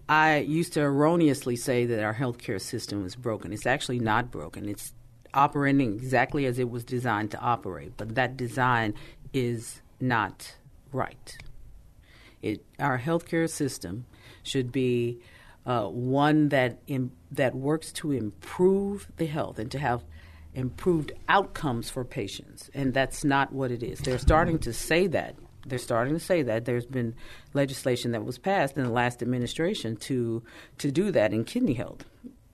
Speaker 3: I used to erroneously say that our healthcare system is broken. It's actually not broken. It's operating exactly as it was designed to operate, but that design is not right. It, our healthcare system should be uh, one that Im- that works to improve the health and to have improved outcomes for patients, and that's not what it is. They're starting to say that they're starting to say that there's been legislation that was passed in the last administration to to do that in kidney health,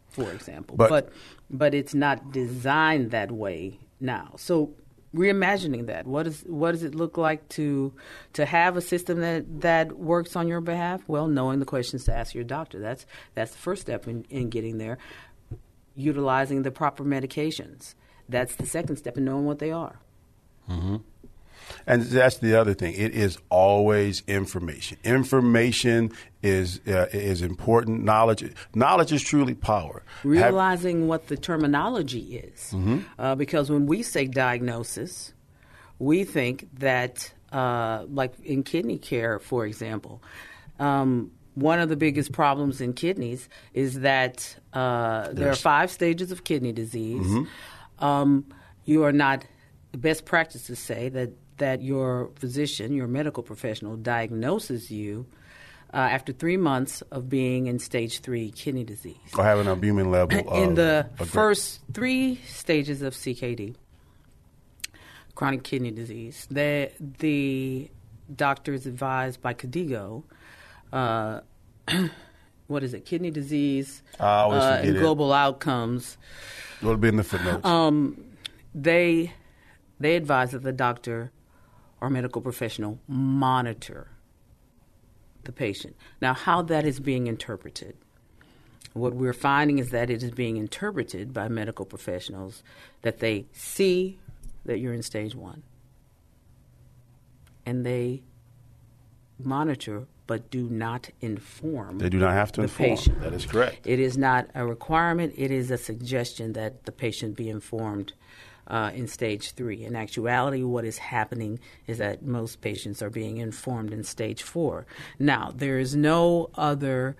Speaker 3: for example. But but, but it's not designed that way now. So reimagining that. What is what does it look like to to have a system that that works on your behalf? Well, knowing the questions to ask your doctor. That's that's the first step in, in getting there. Utilizing the proper medications. That's the second step in knowing what they are.
Speaker 2: Mm-hmm. And that's the other thing. It is always information. Information is uh, is important. Knowledge knowledge is truly power.
Speaker 3: Realizing Have, what the terminology is, mm-hmm. uh, because when we say diagnosis, we think that, uh, like in kidney care, for example. Um, one of the biggest problems in kidneys is that uh, there are five stages of kidney disease. Mm-hmm. Um, you are not the best practices say that that your physician, your medical professional, diagnoses you uh, after three months of being in stage three kidney disease.
Speaker 2: Or having an albumin level.
Speaker 3: in the first three stages of CKD, chronic kidney disease, the, the doctor is advised by KDIGO. Uh, what is it? Kidney disease uh, and global outcomes.
Speaker 2: It'll be in the footnotes.
Speaker 3: Um, they they advise that the doctor or medical professional monitor the patient. Now, how that is being interpreted, what we're finding is that it is being interpreted by medical professionals that they see that you're in stage one and they monitor but do not inform.
Speaker 2: They do not have to
Speaker 3: the
Speaker 2: inform.
Speaker 3: Patient.
Speaker 2: That is correct.
Speaker 3: It is not a requirement, it is a suggestion that the patient be informed uh, in stage three. In actuality, what is happening is that most patients are being informed in stage four. Now, there is no other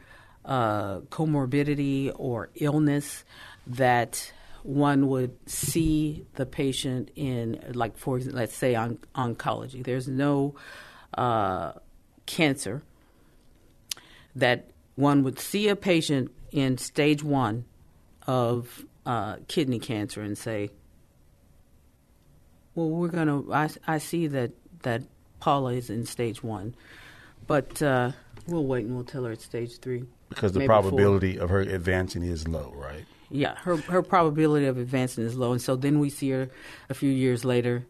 Speaker 3: uh, comorbidity or illness that one would see the patient in, like for example let's say on oncology. There's no uh, cancer that one would see a patient in stage one of uh, kidney cancer and say, well, we're going to. I, I see that that Paula is in stage one, but uh, we'll wait and we'll tell her it's stage three.
Speaker 2: Because the
Speaker 3: maybe four.
Speaker 2: probability of her advancing is low, right?
Speaker 3: Yeah, her her probability of advancing is low, and so then we see her a few years later,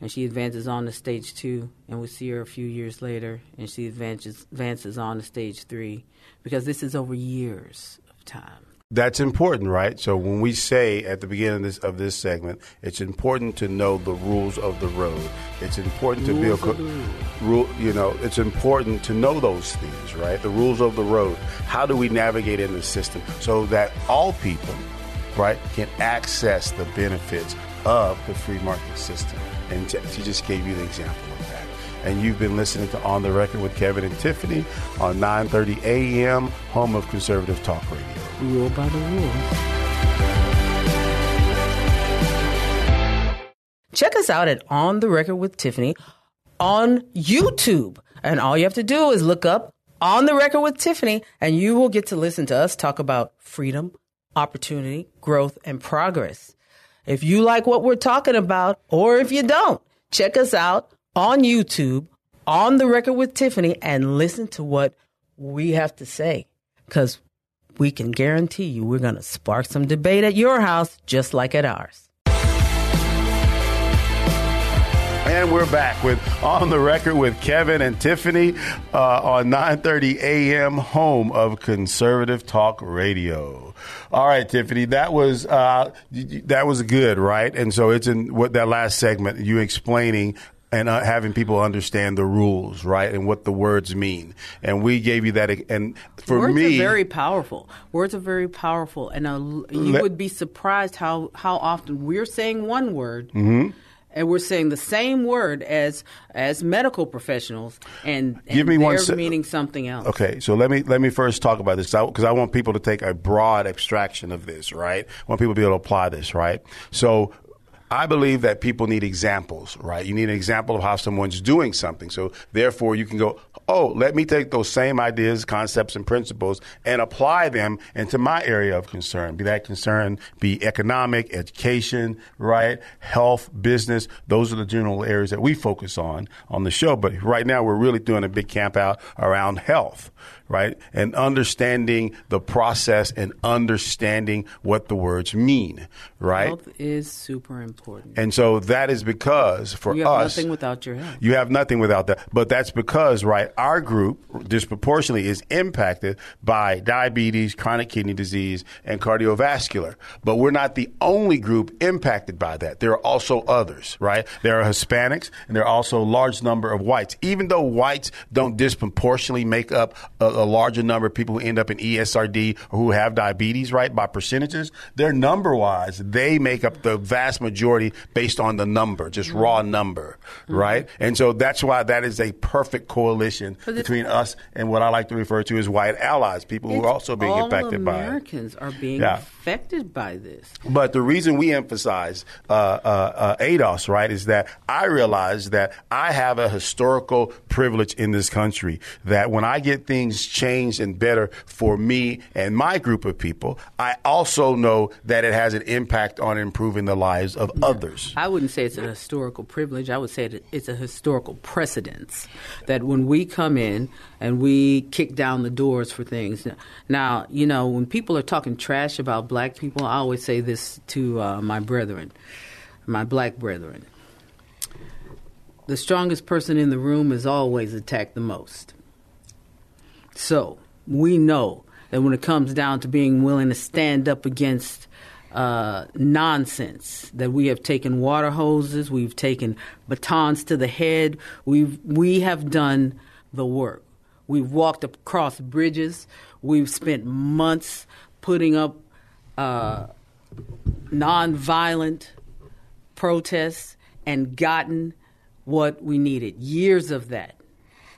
Speaker 3: and she advances on to stage two, and we see her a few years later, and she advances advances on to stage three, because this is over years of time.
Speaker 2: That's important, right? So when we say at the beginning of this, of this segment, it's important to know the rules of the road. It's important to
Speaker 3: Rules
Speaker 2: be a rule. You know, it's important to know those things, right? The rules of the road. How do we navigate in the system so that all people, right, can access the benefits of the free market system? And t- she just gave you the example of that. And you've been listening to On the Record with Kevin and Tiffany on 9:30 a.m. home of conservative talk radio.
Speaker 3: Rule by the rules. Check us out at On the Record with Tiffany on YouTube. And all you have to do is look up On the Record with Tiffany, and you will get to listen to us talk about freedom, opportunity, growth, and progress. If you like what we're talking about, or if you don't, check us out on YouTube, On the Record with Tiffany, and listen to what we have to say. Because we can guarantee you we're going to spark some debate at your house just like at ours.
Speaker 2: And we're back with On the Record with Kevin and Tiffany uh, on 9:30 a.m. home of Conservative Talk Radio. All right, Tiffany, that was uh, that was good, right? And so it's in what that last segment you explaining and uh, having people understand the rules, right, and what the words mean. And we gave you that. And for
Speaker 3: Words
Speaker 2: me, words
Speaker 3: are very powerful. Words are very powerful, and uh, you
Speaker 2: Let-
Speaker 3: would be surprised how how often we're saying one word.
Speaker 2: Mm-hmm.
Speaker 3: And we're saying the same word as as medical professionals, and, and
Speaker 2: Give me
Speaker 3: they're
Speaker 2: one se-
Speaker 3: meaning something else.
Speaker 2: Okay, so let me let me first talk about this because I, want people to take a broad abstraction of this, right? I want people to be able to apply this, right? So. I believe that people need examples, right? You need an example of how someone's doing something. So therefore you can go, oh, let me take those same ideas, concepts, and principles and apply them into my area of concern. Be that concern be economic, education, right? Health, business. Those are the general areas that we focus on on the show. But right now we're really doing a big camp out around health, right? And understanding the process and understanding what the words mean, right?
Speaker 3: Health is super important.
Speaker 2: And so that is because for
Speaker 3: You have
Speaker 2: us,
Speaker 3: nothing without your health.
Speaker 2: you have nothing without that. But that's because, right, our group disproportionately is impacted by diabetes, chronic kidney disease, and cardiovascular. But we're not the only group impacted by that. There are also others, right? There are Hispanics, and there are also a large number of whites. Even though whites don't disproportionately make up a, a larger number of people who end up in ESRD or who have diabetes, right, by percentages, they're number wise, they make up the vast majority based on the number, just mm-hmm. raw number, mm-hmm. right? And so that's why that is a perfect coalition
Speaker 3: it's-
Speaker 2: between us and what I like to refer to as white allies, people who are also being impacted by it.
Speaker 3: Americans are being
Speaker 2: Yeah.
Speaker 3: Affected by this.
Speaker 2: But the reason we emphasize uh, uh, uh, ADOS, right, is that I realize that I have a historical privilege in this country. That when I get things changed and better for me and my group of people, I also know that it has an impact on improving the lives of others.
Speaker 3: I wouldn't say it's a historical privilege. I would say that it's a historical precedence that when we come in and we kick down the doors for things. Now, you know, when people are talking trash about black people, I always say this to uh, my brethren, my black brethren. The strongest person in the room is always attacked the most. So we know that when it comes down to being willing to stand up against uh, nonsense, that we have taken water hoses, we've taken batons to the head, we've we have done the work. We've walked across bridges. We've spent months putting up uh, nonviolent protests and gotten what we needed. Years of that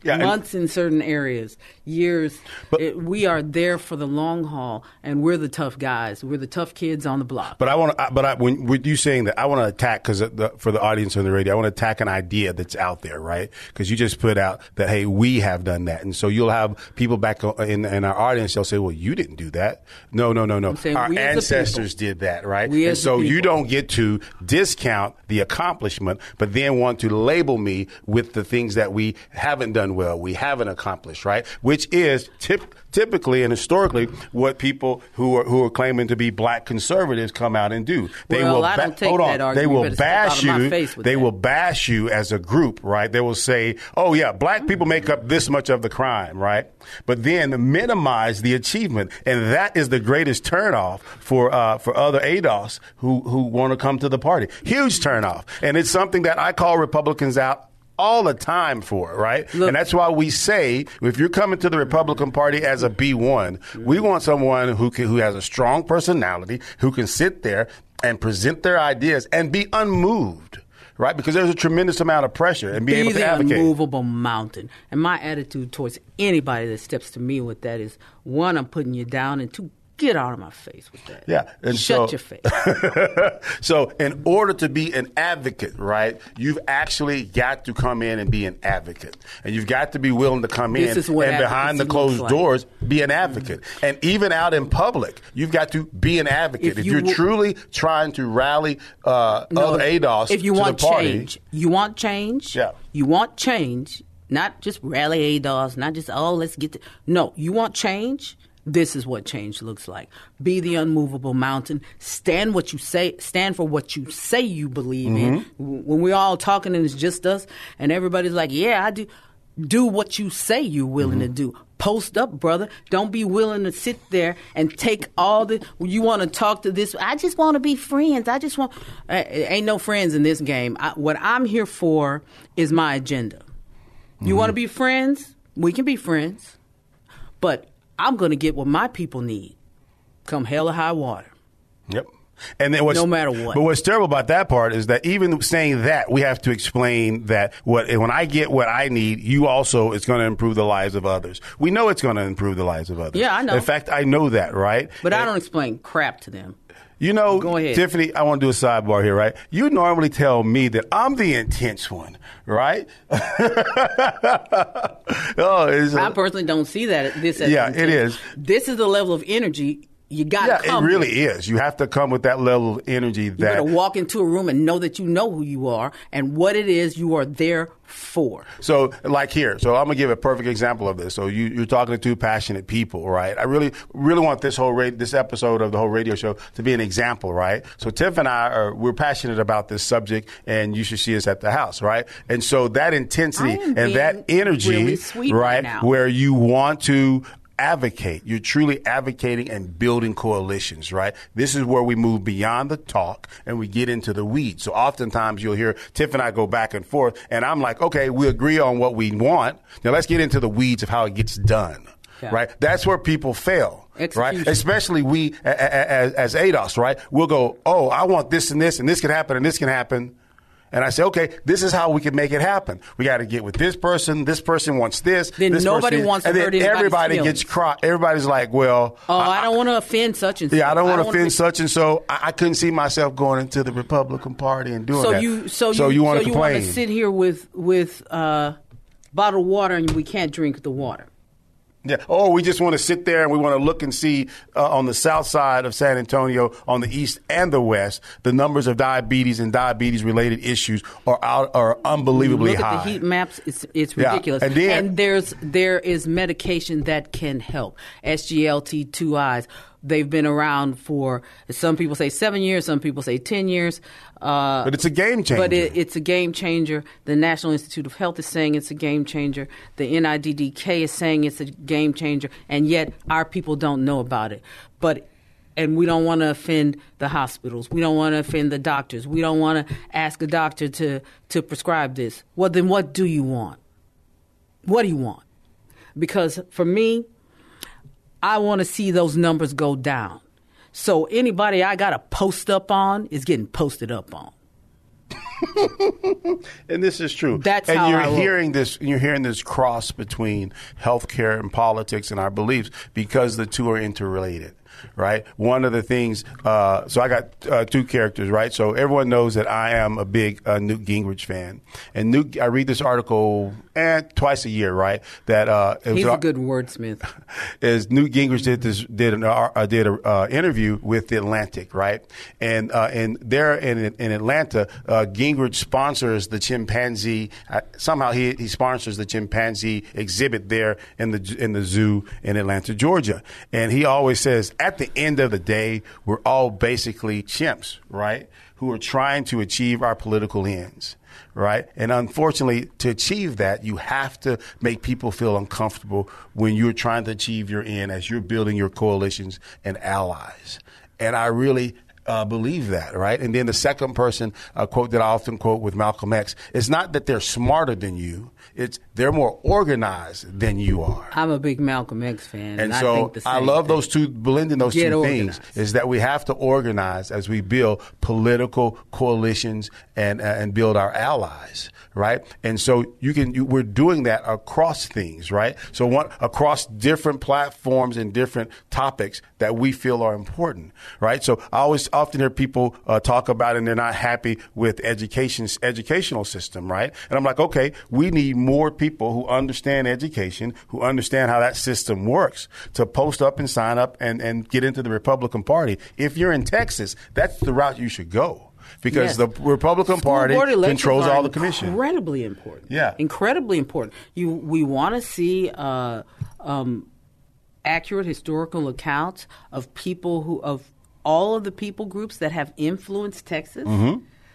Speaker 2: Yeah,
Speaker 3: months in certain areas, years. It, we are there for the long haul, and we're the tough guys. We're the tough kids on the block.
Speaker 2: But I want to. But I, when with you saying that, I want to attack because for the audience on the radio, I want to attack an idea that's out there, right? Because you just put out that hey, we have done that, and so you'll have people back in, in our audience. They'll say, well, you didn't do that. No, no, no, no. Our ancestors did that, right?
Speaker 3: We
Speaker 2: and so you don't get to discount the accomplishment, but then want to label me with the things that we haven't done well, we haven't accomplished, right? Which is tip, typically and historically what people who are who are claiming to be black conservatives come out and do.
Speaker 3: They well, will take hold on.
Speaker 2: They will bash you. They
Speaker 3: that.
Speaker 2: will bash you as a group, right? They will say, "Oh yeah, black people make up this much of the crime," right? But then minimize the achievement, and that is the greatest turnoff for uh, for other ADOS who who want to come to the party. Huge turnoff, and it's something that I call Republicans out all the time for, it, right? Look, and that's why we say if you're coming to the Republican Party as a B1, we want someone who can, who has a strong personality, who can sit there and present their ideas and be unmoved. Right, because there's a tremendous amount of pressure and be,
Speaker 3: be
Speaker 2: able to advocate.
Speaker 3: unmovable mountain. And my attitude towards anybody that steps to me with that is: one, I'm putting you down, and two, Get out of my face with that.
Speaker 2: Yeah.
Speaker 3: And Shut so, your face.
Speaker 2: so, in order to be an advocate, right, you've actually got to come in and be an advocate. And you've got to be willing to come
Speaker 3: this
Speaker 2: in and behind the closed
Speaker 3: like.
Speaker 2: doors be an advocate. Mm-hmm. And even out in public, you've got to be an advocate. If, if you are w- truly trying to rally uh, no, other ADOS
Speaker 3: if you want
Speaker 2: party,
Speaker 3: change, you want change,
Speaker 2: yeah.
Speaker 3: you want change, not just rally ADOS, not just, oh, let's get to. No, you want change this is what change looks like. Be the unmovable mountain. Stand what you say. Stand for what you say you believe mm-hmm. in. When we're all talking and it's just us, and everybody's like, "Yeah, I do." Do what you say you're willing mm-hmm. to do. Post up, brother. Don't be willing to sit there and take all the. You want to talk to this. I just want to be friends. I just want. Uh, ain't no friends in this game. I, what I'm here for is my agenda. Mm-hmm. You want to be friends? We can be friends, but I'm going to get what my people need, come hell or high water.
Speaker 2: Yep. And then what's,
Speaker 3: no matter what.
Speaker 2: But what's terrible about that part is that even saying that, we have to explain that what when I get what I need, you also it's going to improve the lives of others. We know it's going to improve the lives of others.
Speaker 3: Yeah, I know.
Speaker 2: In fact, I know that, right?
Speaker 3: But and, I don't explain crap to them.
Speaker 2: You know,
Speaker 3: Go ahead.
Speaker 2: Tiffany, I want to do a sidebar here, right? You normally tell me that I'm the intense one, right? oh,
Speaker 3: I personally don't see that. This,
Speaker 2: yeah, intense. it is.
Speaker 3: This is the level of energy you got
Speaker 2: yeah,
Speaker 3: come
Speaker 2: it really is. You have to come with that level of energy that
Speaker 3: you got to walk into a room and know that you know who you are and what it is you are there for.
Speaker 2: So, like here, so I'm gonna give a perfect example of this. So you, are talking to two passionate people, right? I really, really want this whole ra- this episode of the whole radio show to be an example, right? So Tiff and I are we're passionate about this subject, and you should see us at the house, right? And so that intensity and that energy,
Speaker 3: really
Speaker 2: right,
Speaker 3: right
Speaker 2: where you want to advocate. You're truly advocating and building coalitions, right? This is where we move beyond the talk and we get into the weeds. So oftentimes you'll hear Tiff and I go back and forth, and I'm like, okay, we agree on what we want. Now let's get into the weeds of how it gets done. Yeah. Right, that's where people fail.
Speaker 3: Execution.
Speaker 2: Right, especially we as, as ADOS. Right, we'll go, oh, I want this and this, and this can happen, and this can happen and I say, okay, this is how we can make it happen. We got to get with this person. This person wants this.
Speaker 3: Then
Speaker 2: this
Speaker 3: nobody
Speaker 2: person,
Speaker 3: wants to
Speaker 2: and
Speaker 3: hurt
Speaker 2: then everybody
Speaker 3: feelings.
Speaker 2: gets cry. Everybody's like, well,
Speaker 3: oh, I, I don't want to offend such and
Speaker 2: so. Yeah, I don't want to offend such and so. I, I, couldn't see myself going into the Republican Party and doing
Speaker 3: so
Speaker 2: that.
Speaker 3: You, so,
Speaker 2: so
Speaker 3: you,
Speaker 2: you want
Speaker 3: to
Speaker 2: so complain?
Speaker 3: You want to sit here with with uh, bottled water and we can't drink the water.
Speaker 2: Yeah. Or we just want to sit there and we want to look and see uh, on the south side of San Antonio, on the east and the west, the numbers of diabetes and diabetes related issues are out are unbelievably
Speaker 3: look
Speaker 2: high.
Speaker 3: At the heat maps, it's it's ridiculous.
Speaker 2: Yeah. And, then,
Speaker 3: and there's there is medication that can help. SGLT2Is they've been around for some people say seven years, some people say ten years.
Speaker 2: Uh, but it's a game changer.
Speaker 3: But it, it's a game changer. The National Institute of Health is saying it's a game changer. The NIDDK is saying it's a game changer, and yet our people don't know about it. But and we don't want to offend the hospitals. We don't want to offend the doctors. We don't want to ask a doctor to to prescribe this. Well, then what do you want? What do you want? Because for me, I want to see those numbers go down. So anybody I got to post up on is getting posted up on.
Speaker 2: and this is true.
Speaker 3: That's
Speaker 2: and
Speaker 3: how
Speaker 2: you're hearing this. And you're hearing this cross between healthcare and politics and our beliefs because the two are interrelated. Right. One of the things. Uh, so I got uh, two characters. Right. So everyone knows that I am a big uh, Newt Gingrich fan, and Newt. I read this article eh, twice a year. Right. That uh, it was
Speaker 3: He's
Speaker 2: an
Speaker 3: a good wordsmith.
Speaker 2: is Newt Gingrich did this did an uh, did a uh, interview with the Atlantic, right? And uh, and there in in Atlanta, uh, Gingrich sponsors the chimpanzee. Uh, somehow he he sponsors the chimpanzee exhibit there in the in the zoo in Atlanta, Georgia. And he always says, at the end of the day, we're all basically chimps, right? Who are trying to achieve our political ends right? And unfortunately, to achieve that, you have to make people feel uncomfortable when you're trying to achieve your end as you're building your coalitions and allies. And I really uh, believe that, right? And then the second person, a quote that I often quote with Malcolm X, is not that they're smarter than you, it's they're more organized than you are.
Speaker 3: I'm a big Malcolm X fan, and,
Speaker 2: And
Speaker 3: I
Speaker 2: so
Speaker 3: think the
Speaker 2: I, love
Speaker 3: thing.
Speaker 2: those two, blending those
Speaker 3: Get
Speaker 2: two
Speaker 3: organized.
Speaker 2: things is that we have to organize as we build political coalitions and uh, and build our allies, right? And so you can you, we're doing that across things, right? So one across different platforms and different topics that we feel are important, right? So I always often hear people uh, talk about and they're not happy with education educational system, right? And I'm like, okay, we need more people who understand education, who understand how that system works, to post up and sign up and, and get into the Republican Party. If you're in Texas, that's the route you should go. Because
Speaker 3: Yes.
Speaker 2: the Republican
Speaker 3: School
Speaker 2: Party controls all the commission.
Speaker 3: Incredibly important.
Speaker 2: Yeah.
Speaker 3: incredibly important. You we want to see uh, um, accurate historical accounts of people who of all of the people groups that have influenced Texas.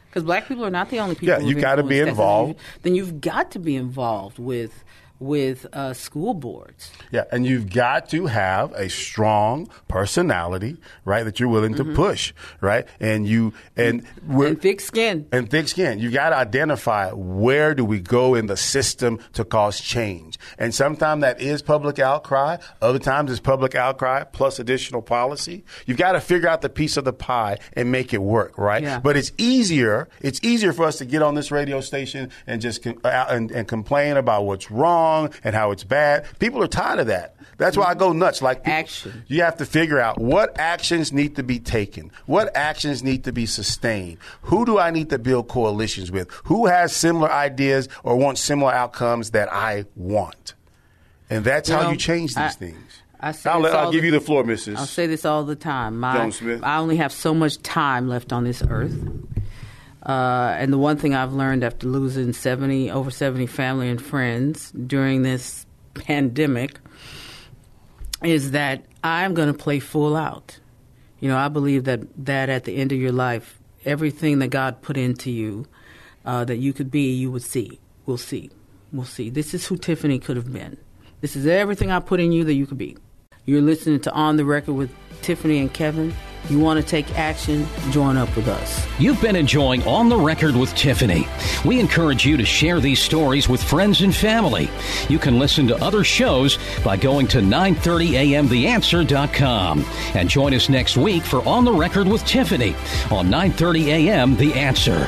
Speaker 3: Because black people are not the only people.
Speaker 2: Mm-hmm. Yeah, you gotta be involved.
Speaker 3: Then you've got to be involved with with uh, school boards.
Speaker 2: Yeah, and you've got to have a strong personality, right? That you're willing to push, right? And you and
Speaker 3: And thick skin.
Speaker 2: and thick skin. You got to identify where do we go in the system to cause change. And sometimes that is public outcry. Other times it's public outcry plus additional policy. You've got to figure out the piece of the pie and make it work, right?
Speaker 3: Yeah.
Speaker 2: But it's easier. It's easier for us to get on this radio station and just uh, and, and complain about what's wrong and how it's bad. People are tired of that. That's why I go mm-hmm. nuts. Like people-
Speaker 3: Action.
Speaker 2: you have to figure out what actions need to be taken, what actions need to be sustained. Who do I need to build coalitions with? Who has similar ideas or wants similar outcomes that I want? And that's how
Speaker 3: know,
Speaker 2: you change these
Speaker 3: I-
Speaker 2: things.
Speaker 3: I say
Speaker 2: I'll,
Speaker 3: this
Speaker 2: let- I'll
Speaker 3: all
Speaker 2: give you the floor, Mrs.
Speaker 3: I'll say this all the time. My,
Speaker 2: Jones Smith.
Speaker 3: I only have so much time left on this earth. Uh, and the one thing I've learned after losing 70, over 70 family and friends during this pandemic is that I'm going to play full out. You know, I believe that, that at the end of your life, everything that God put into you uh, that you could be, you would see. We'll see. We'll see. This is who Tiffany could have been. This is everything I put in you that you could be. You're listening to On the Record with Tiffany and Kevin. You want to take action? Join up with us.
Speaker 1: You've been enjoying On the Record with Tiffany. We encourage you to share these stories with friends and family. You can listen to other shows by going to 930amtheanswer.com and join us next week for On the Record with Tiffany on 930 AM The Answer.